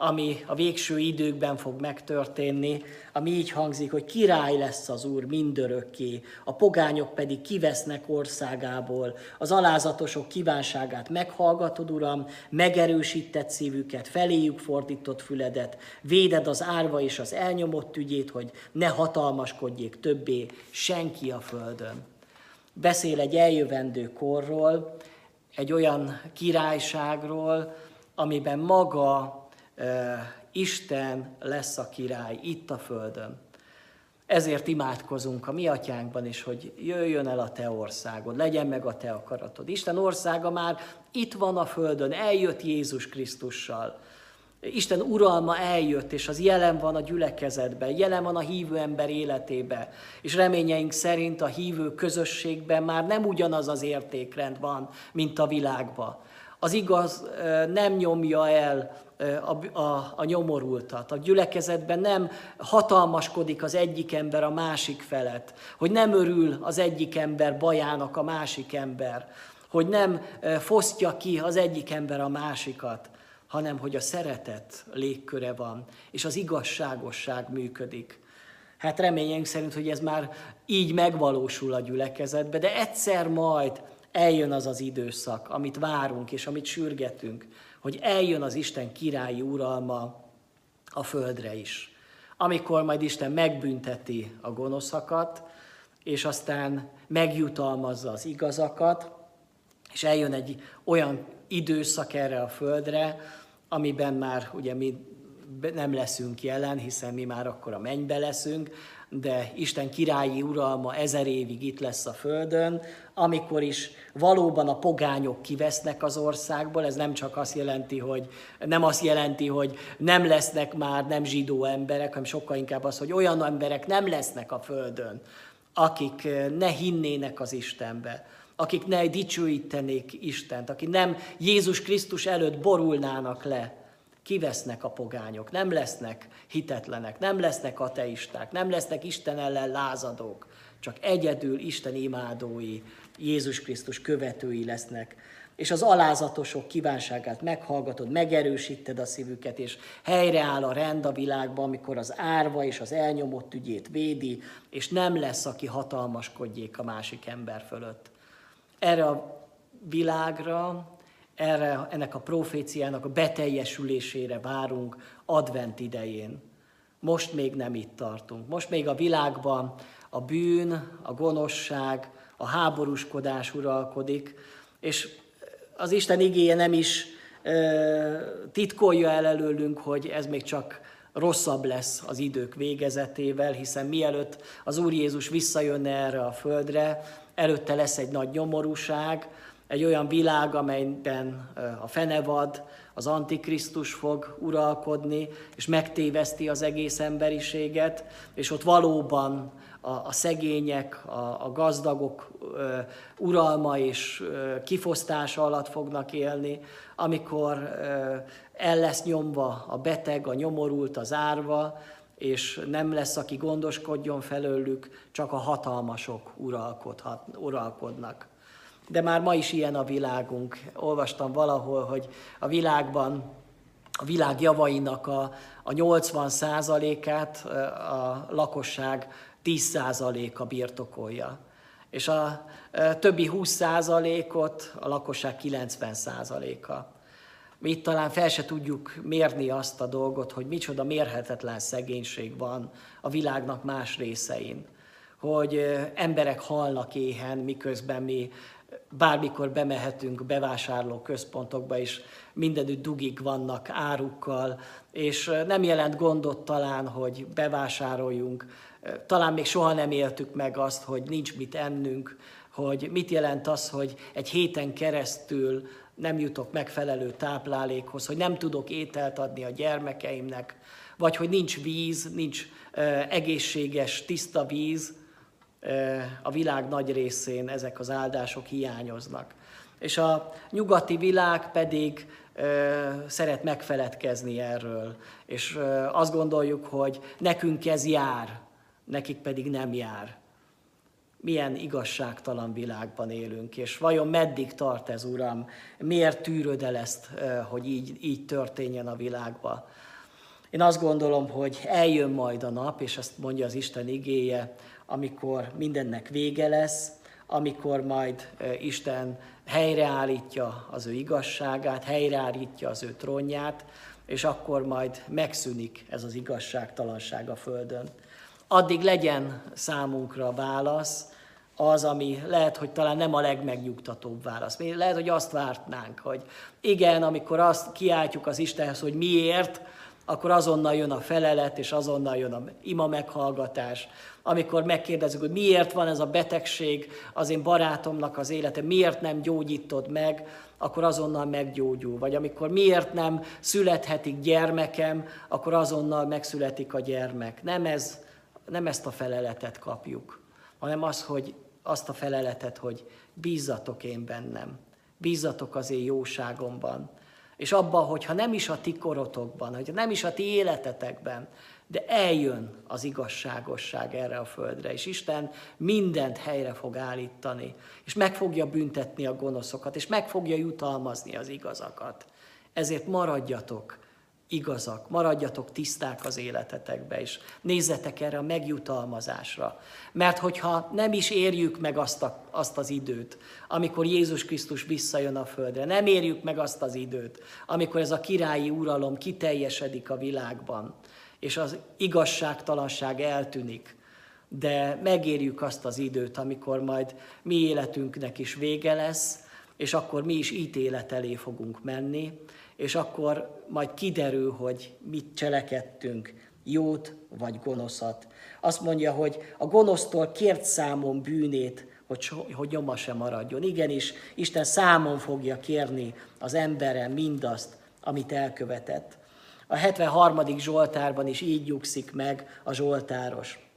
ami a végső időkben fog megtörténni, ami így hangzik, hogy király lesz az Úr mindörökké, a pogányok pedig kivesznek országából, az alázatosok kívánságát meghallgatod, Uram, megerősített szívüket, feléjük fordított füledet, véded az árva és az elnyomott ügyét, hogy ne hatalmaskodjék többé senki a földön. Beszél egy eljövendő korról, egy olyan királyságról, amiben maga Isten lesz a király itt a földön. Ezért imádkozunk a mi atyánkban is, hogy jöjjön el a te országod, legyen meg a te akaratod. Isten országa már itt van a földön, eljött Jézus Krisztussal. Isten uralma eljött, és az jelen van a gyülekezetben, jelen van a hívő ember életébe, és reményeink szerint a hívő közösségben már nem ugyanaz az értékrend van, mint a világban. Az igaz nem nyomja el a, a, a nyomorultat. A gyülekezetben nem hatalmaskodik az egyik ember a másik felett, hogy nem örül az egyik ember bajának a másik ember, hogy nem fosztja ki az egyik ember a másikat, hanem hogy a szeretet légköre van, és az igazságosság működik. Hát reményeink szerint, hogy ez már így megvalósul a gyülekezetbe, de egyszer majd eljön az az időszak, amit várunk és amit sürgetünk, hogy eljön az Isten királyi uralma a földre is. Amikor majd Isten megbünteti a gonoszakat, és aztán megjutalmazza az igazakat, és eljön egy olyan időszak erre a földre, amiben már ugye mi nem leszünk jelen, hiszen mi már akkor a mennybe leszünk, de Isten királyi uralma ezer évig itt lesz a Földön, amikor is valóban a pogányok kivesznek az országból, ez nem csak azt jelenti, hogy nem azt jelenti, hogy nem lesznek már nem zsidó emberek, hanem sokkal inkább az, hogy olyan emberek nem lesznek a Földön, akik eh, ne hinnének az Istenbe, akik ne dicsőítenék Istent, akik nem Jézus Krisztus előtt borulnának le, kivesznek a pogányok, nem lesznek hitetlenek, nem lesznek ateisták, nem lesznek Isten ellen lázadók, csak egyedül Isten imádói, Jézus Krisztus követői lesznek. És az alázatosok kívánságát meghallgatod, megerősíted a szívüket, és helyreáll a rend a világban, amikor az árva és az elnyomott ügyét védi, és nem lesz, aki hatalmaskodjék a másik ember fölött. Erre a világra erre, ennek a proféciának a beteljesülésére várunk advent idején. Most még nem itt tartunk. Most még a világban a bűn, a gonoszság, a háborúskodás uralkodik, és az Isten igéje nem is e, titkolja el előlünk, hogy ez még csak rosszabb lesz az idők végezetével, hiszen mielőtt az Úr Jézus visszajönne erre a földre, előtte lesz egy nagy nyomorúság, egy olyan világ, amelyben a fenevad, az antikrisztus fog uralkodni, és megtéveszti az egész emberiséget, és ott valóban a, a szegények, a, a gazdagok ö, uralma és ö, kifosztása alatt fognak élni, amikor ö, el lesz nyomva a beteg, a nyomorult, az árva, és nem lesz, aki gondoskodjon felőlük, csak a hatalmasok uralkodhat, uralkodnak de már ma is ilyen a világunk. Olvastam valahol, hogy a világban a világ javainak a, a 80 át a lakosság 10 a birtokolja. És a, többi 20 ot a lakosság 90 a Mi itt talán fel se tudjuk mérni azt a dolgot, hogy micsoda mérhetetlen szegénység van a világnak más részein. Hogy emberek halnak éhen, miközben mi bármikor bemehetünk bevásárló központokba, és mindenütt dugik vannak árukkal, és nem jelent gondot talán, hogy bevásároljunk. Talán még soha nem éltük meg azt, hogy nincs mit ennünk, hogy mit jelent az, hogy egy héten keresztül nem jutok megfelelő táplálékhoz, hogy nem tudok ételt adni a gyermekeimnek, vagy hogy nincs víz, nincs egészséges, tiszta víz, a világ nagy részén ezek az áldások hiányoznak. És a nyugati világ pedig szeret megfeledkezni erről, és azt gondoljuk, hogy nekünk ez jár, nekik pedig nem jár. Milyen igazságtalan világban élünk, és vajon meddig tart ez, Uram? Miért tűröd el ezt, hogy így, így történjen a világban? Én azt gondolom, hogy eljön majd a nap, és ezt mondja az Isten igéje, amikor mindennek vége lesz, amikor majd Isten helyreállítja az ő igazságát, helyreállítja az ő trónját, és akkor majd megszűnik ez az igazságtalanság a Földön. Addig legyen számunkra válasz, az, ami lehet, hogy talán nem a legmegnyugtatóbb válasz. Lehet, hogy azt vártnánk, hogy igen, amikor azt kiáltjuk az Istenhez, hogy miért, akkor azonnal jön a felelet, és azonnal jön a ima meghallgatás. Amikor megkérdezzük, hogy miért van ez a betegség az én barátomnak az élete, miért nem gyógyítod meg, akkor azonnal meggyógyul. Vagy amikor miért nem születhetik gyermekem, akkor azonnal megszületik a gyermek. Nem, ez, nem ezt a feleletet kapjuk, hanem az, hogy azt a feleletet, hogy bízzatok én bennem, bízzatok az én jóságomban, és abban, hogyha nem is a ti korotokban, hogy nem is a ti életetekben, de eljön az igazságosság erre a földre, és Isten mindent helyre fog állítani, és meg fogja büntetni a gonoszokat, és meg fogja jutalmazni az igazakat. Ezért maradjatok igazak, maradjatok tiszták az életetekbe, és nézzetek erre a megjutalmazásra. Mert hogyha nem is érjük meg azt, a, azt az időt, amikor Jézus Krisztus visszajön a földre, nem érjük meg azt az időt, amikor ez a királyi uralom kiteljesedik a világban, és az igazságtalanság eltűnik, de megérjük azt az időt, amikor majd mi életünknek is vége lesz, és akkor mi is ítélet elé fogunk menni, és akkor majd kiderül, hogy mit cselekedtünk, jót vagy gonoszat. Azt mondja, hogy a gonosztól kért számon bűnét, hogy, hogy nyoma sem maradjon. Igenis, Isten számon fogja kérni az emberen mindazt, amit elkövetett. A 73. Zsoltárban is így nyugszik meg a Zsoltáros.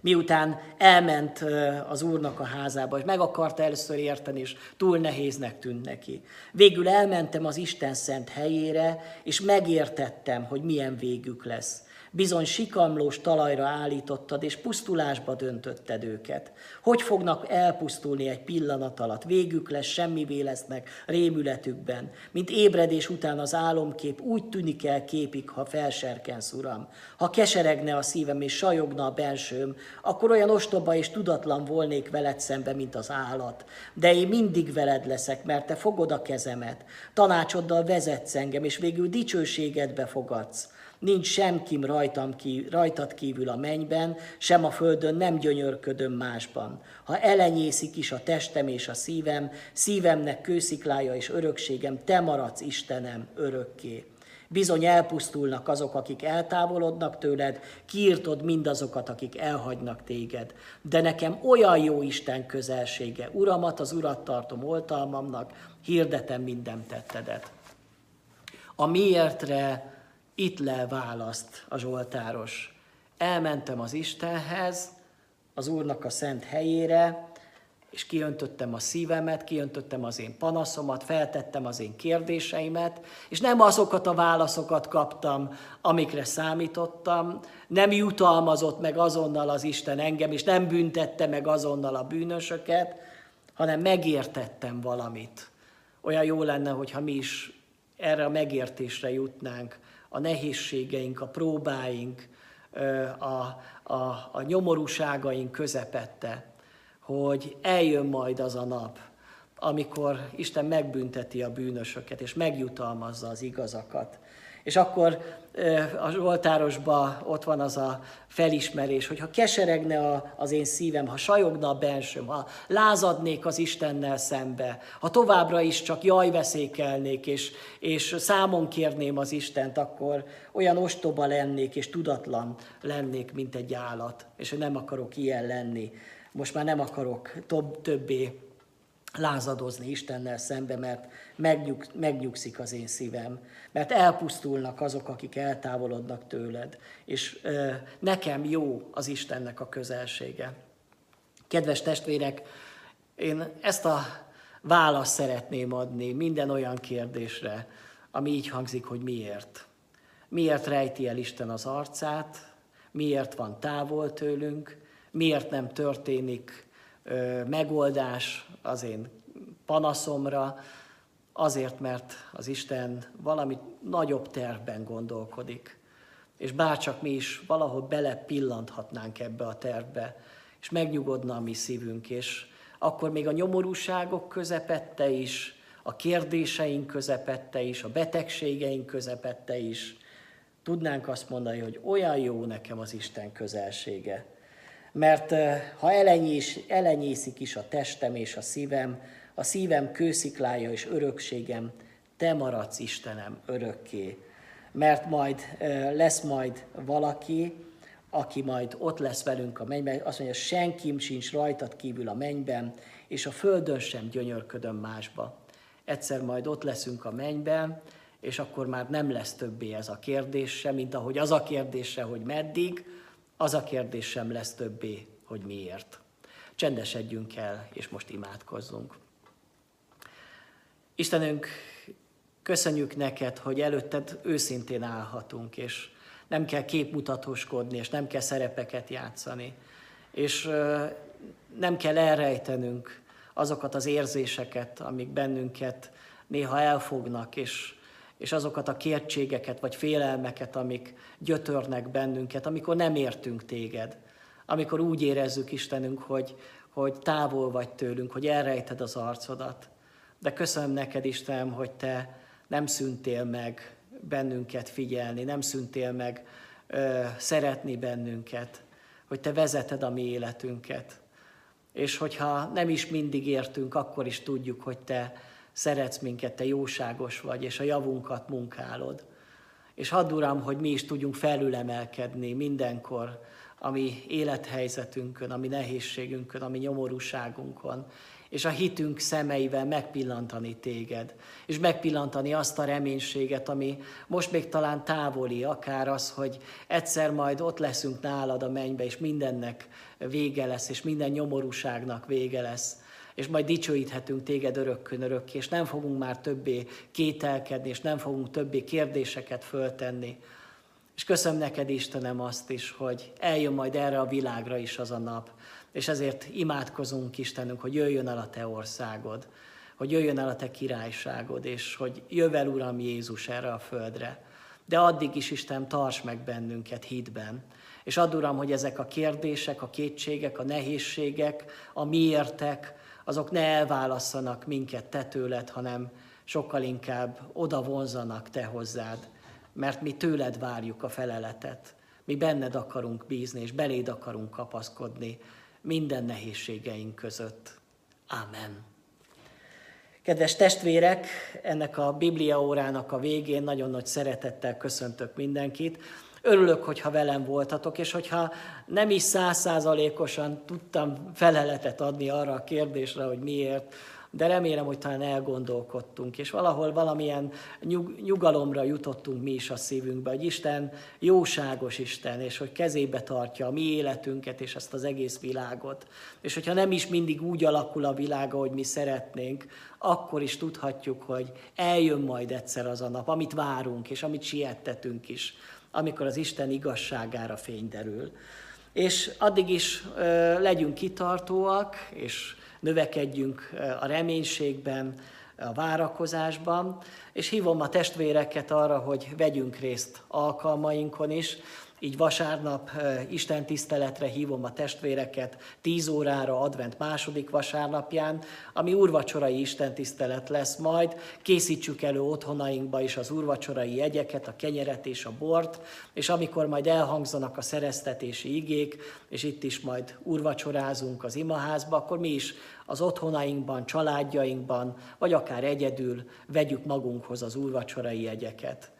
Miután elment az úrnak a házába, és meg akarta először érteni, és túl nehéznek tűnt neki. Végül elmentem az Isten szent helyére, és megértettem, hogy milyen végük lesz. Bizony sikamlós talajra állítottad, és pusztulásba döntötted őket. Hogy fognak elpusztulni egy pillanat alatt? Végük lesz, semmivé lesznek rémületükben. Mint ébredés után az álomkép úgy tűnik el képig, ha felserkensz, Uram. Ha keseregne a szívem és sajogna a bensőm, akkor olyan ostoba és tudatlan volnék veled szembe, mint az állat. De én mindig veled leszek, mert te fogod a kezemet. Tanácsoddal vezetsz engem, és végül dicsőségedbe fogadsz. Nincs semkim rajtam ki, rajtad kívül a mennyben, sem a földön nem gyönyörködöm másban. Ha elenyészik is a testem és a szívem, szívemnek kősziklája és örökségem, te maradsz Istenem örökké. Bizony elpusztulnak azok, akik eltávolodnak tőled, kiírtod mindazokat, akik elhagynak téged. De nekem olyan jó Isten közelsége, Uramat, az Urat tartom oltalmamnak, hirdetem minden tettedet. A miértre itt le választ a Zsoltáros. Elmentem az Istenhez, az Úrnak a szent helyére, és kiöntöttem a szívemet, kiöntöttem az én panaszomat, feltettem az én kérdéseimet, és nem azokat a válaszokat kaptam, amikre számítottam, nem jutalmazott meg azonnal az Isten engem, és nem büntette meg azonnal a bűnösöket, hanem megértettem valamit. Olyan jó lenne, hogyha mi is erre a megértésre jutnánk, a nehézségeink, a próbáink, a, a, a nyomorúságaink közepette, hogy eljön majd az a nap, amikor Isten megbünteti a bűnösöket, és megjutalmazza az igazakat. És akkor a Zsoltárosban ott van az a felismerés, hogy ha keseregne az én szívem, ha sajogna a bensőm, ha lázadnék az Istennel szembe, ha továbbra is csak jajveszékelnék, és, és számon kérném az Istent, akkor olyan ostoba lennék, és tudatlan lennék, mint egy állat, és nem akarok ilyen lenni. Most már nem akarok többé lázadozni Istennel szembe, mert megnyug, megnyugszik az én szívem, mert elpusztulnak azok, akik eltávolodnak tőled, és ö, nekem jó az Istennek a közelsége. Kedves testvérek, én ezt a választ szeretném adni minden olyan kérdésre, ami így hangzik, hogy miért. Miért rejti el Isten az arcát, miért van távol tőlünk, miért nem történik ö, megoldás az én panaszomra, azért, mert az Isten valami nagyobb tervben gondolkodik. És bárcsak mi is valahol bele pillanthatnánk ebbe a tervbe, és megnyugodna a mi szívünk, és akkor még a nyomorúságok közepette is, a kérdéseink közepette is, a betegségeink közepette is, tudnánk azt mondani, hogy olyan jó nekem az Isten közelsége. Mert ha elenyés, elenyészik is a testem és a szívem, a szívem kősziklája és örökségem, te maradsz Istenem örökké. mert majd lesz majd valaki, aki majd ott lesz velünk a mennyben, azt mondja, senki sincs rajtad kívül a mennyben, és a földön sem gyönyörködöm másba. Egyszer majd ott leszünk a mennyben, és akkor már nem lesz többé ez a kérdés sem, mint ahogy az a kérdése, hogy meddig, az a kérdés sem lesz többé, hogy miért. Csendesedjünk el, és most imádkozzunk. Istenünk, köszönjük neked, hogy előtted őszintén állhatunk, és nem kell képmutatóskodni, és nem kell szerepeket játszani, és nem kell elrejtenünk azokat az érzéseket, amik bennünket néha elfognak, és, és azokat a kértségeket vagy félelmeket, amik gyötörnek bennünket, amikor nem értünk téged, amikor úgy érezzük Istenünk, hogy, hogy távol vagy tőlünk, hogy elrejted az arcodat. De köszönöm neked, Istenem, hogy te nem szüntél meg bennünket figyelni, nem szüntél meg ö, szeretni bennünket, hogy te vezeted a mi életünket. És hogyha nem is mindig értünk, akkor is tudjuk, hogy te szeretsz minket, te jóságos vagy, és a javunkat munkálod. És hadd Uram, hogy mi is tudjunk felülemelkedni mindenkor, ami élethelyzetünkön, ami nehézségünkön, ami nyomorúságunkon, és a hitünk szemeivel megpillantani téged, és megpillantani azt a reménységet, ami most még talán távoli, akár az, hogy egyszer majd ott leszünk nálad a mennybe, és mindennek vége lesz, és minden nyomorúságnak vége lesz, és majd dicsőíthetünk téged örökkön örökké, és nem fogunk már többé kételkedni, és nem fogunk többé kérdéseket föltenni. És köszönöm neked, Istenem, azt is, hogy eljön majd erre a világra is az a nap, és ezért imádkozunk Istenünk, hogy jöjjön el a Te országod, hogy jöjjön el a Te királyságod, és hogy jövel Uram Jézus erre a földre. De addig is Isten tarts meg bennünket hitben. És add Uram, hogy ezek a kérdések, a kétségek, a nehézségek, a miértek, azok ne elválasszanak minket te tőled, hanem sokkal inkább oda vonzanak te hozzád, mert mi tőled várjuk a feleletet. Mi benned akarunk bízni, és beléd akarunk kapaszkodni, minden nehézségeink között. Ámen. Kedves testvérek, ennek a Biblia órának a végén nagyon nagy szeretettel köszöntök mindenkit. Örülök, hogyha velem voltatok, és hogyha nem is százszázalékosan tudtam feleletet adni arra a kérdésre, hogy miért, de remélem, hogy talán elgondolkodtunk, és valahol valamilyen nyug, nyugalomra jutottunk mi is a szívünkbe, hogy Isten jóságos Isten, és hogy kezébe tartja a mi életünket és ezt az egész világot. És hogyha nem is mindig úgy alakul a világ, ahogy mi szeretnénk, akkor is tudhatjuk, hogy eljön majd egyszer az a nap, amit várunk, és amit siettetünk is, amikor az Isten igazságára fény derül. És addig is legyünk kitartóak, és növekedjünk a reménységben, a várakozásban, és hívom a testvéreket arra, hogy vegyünk részt alkalmainkon is, így vasárnap Isten tiszteletre hívom a testvéreket 10 órára advent második vasárnapján, ami úrvacsorai Isten tisztelet lesz majd. Készítsük elő otthonainkba is az úrvacsorai jegyeket, a kenyeret és a bort, és amikor majd elhangzanak a szereztetési igék, és itt is majd úrvacsorázunk az imaházba, akkor mi is az otthonainkban, családjainkban, vagy akár egyedül vegyük magunkhoz az úrvacsorai jegyeket.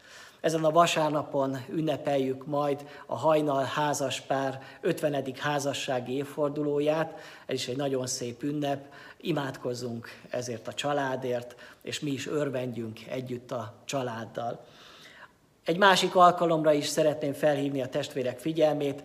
Ezen a vasárnapon ünnepeljük majd a hajnal házaspár 50. házassági évfordulóját. Ez is egy nagyon szép ünnep. Imádkozzunk ezért a családért, és mi is örvendjünk együtt a családdal. Egy másik alkalomra is szeretném felhívni a testvérek figyelmét.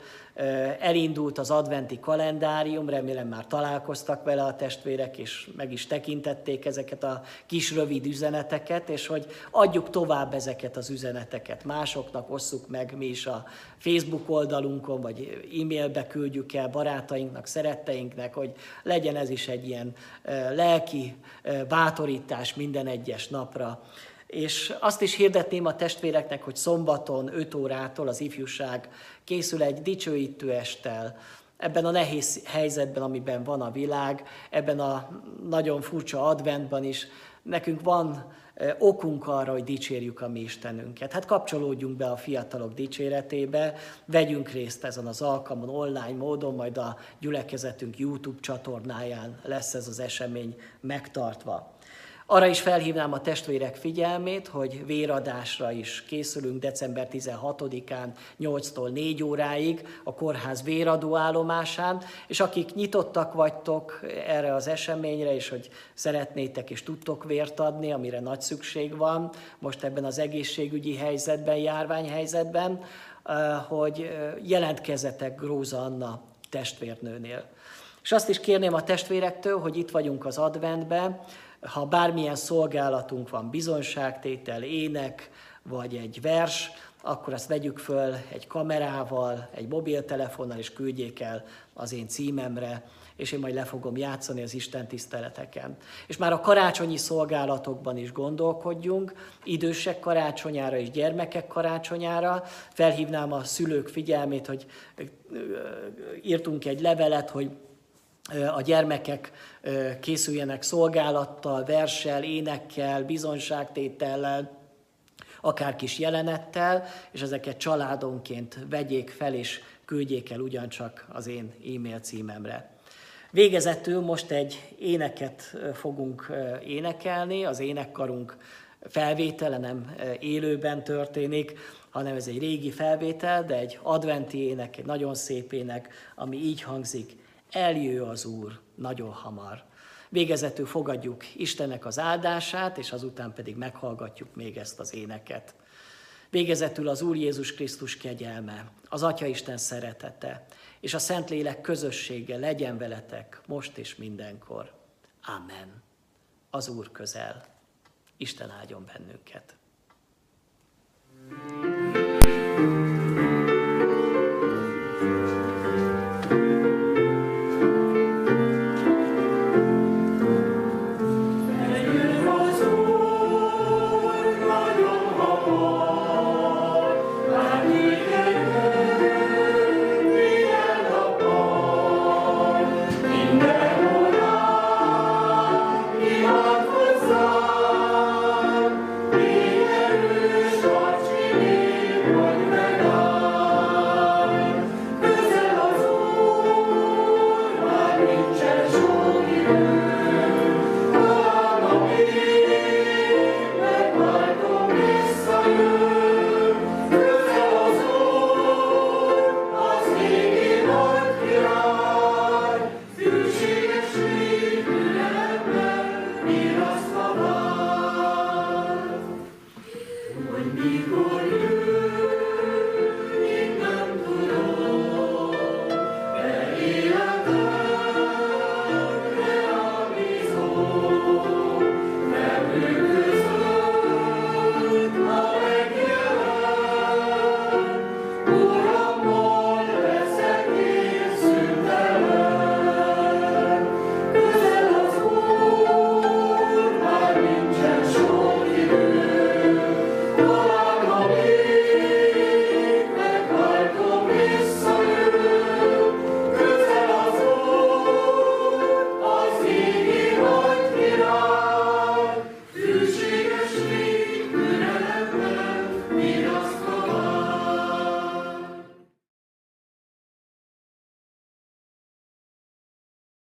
Elindult az adventi kalendárium, remélem már találkoztak vele a testvérek, és meg is tekintették ezeket a kis rövid üzeneteket, és hogy adjuk tovább ezeket az üzeneteket másoknak, osszuk meg mi is a Facebook oldalunkon, vagy e-mailbe küldjük el barátainknak, szeretteinknek, hogy legyen ez is egy ilyen lelki bátorítás minden egyes napra és azt is hirdetném a testvéreknek, hogy szombaton 5 órától az ifjúság készül egy dicsőítő estel, ebben a nehéz helyzetben, amiben van a világ, ebben a nagyon furcsa adventban is, nekünk van okunk arra, hogy dicsérjük a mi Istenünket. Hát kapcsolódjunk be a fiatalok dicséretébe, vegyünk részt ezen az alkalmon online módon, majd a gyülekezetünk YouTube csatornáján lesz ez az esemény megtartva. Arra is felhívnám a testvérek figyelmét, hogy véradásra is készülünk december 16-án 8-tól 4 óráig a kórház véradó állomásán, és akik nyitottak vagytok erre az eseményre, és hogy szeretnétek és tudtok vért adni, amire nagy szükség van most ebben az egészségügyi helyzetben, járványhelyzetben, eh, hogy eh, jelentkezetek Gróza Anna testvérnőnél. És azt is kérném a testvérektől, hogy itt vagyunk az adventben, ha bármilyen szolgálatunk van, bizonságtétel, ének, vagy egy vers, akkor azt vegyük föl egy kamerával, egy mobiltelefonnal, és küldjék el az én címemre, és én majd le fogom játszani az Isten tiszteleteken. És már a karácsonyi szolgálatokban is gondolkodjunk, idősek karácsonyára és gyermekek karácsonyára. Felhívnám a szülők figyelmét, hogy írtunk egy levelet, hogy a gyermekek készüljenek szolgálattal, verssel, énekkel, bizonságtétellel, akár kis jelenettel, és ezeket családonként vegyék fel, és küldjék el ugyancsak az én e-mail címemre. Végezetül most egy éneket fogunk énekelni, az énekkarunk felvétele nem élőben történik, hanem ez egy régi felvétel, de egy adventi ének, egy nagyon szép ének, ami így hangzik, eljő az Úr nagyon hamar. Végezetül fogadjuk Istennek az áldását, és azután pedig meghallgatjuk még ezt az éneket. Végezetül az Úr Jézus Krisztus kegyelme, az Atya Isten szeretete, és a Szentlélek közössége legyen veletek most és mindenkor. Amen. Az Úr közel. Isten áldjon bennünket. thank you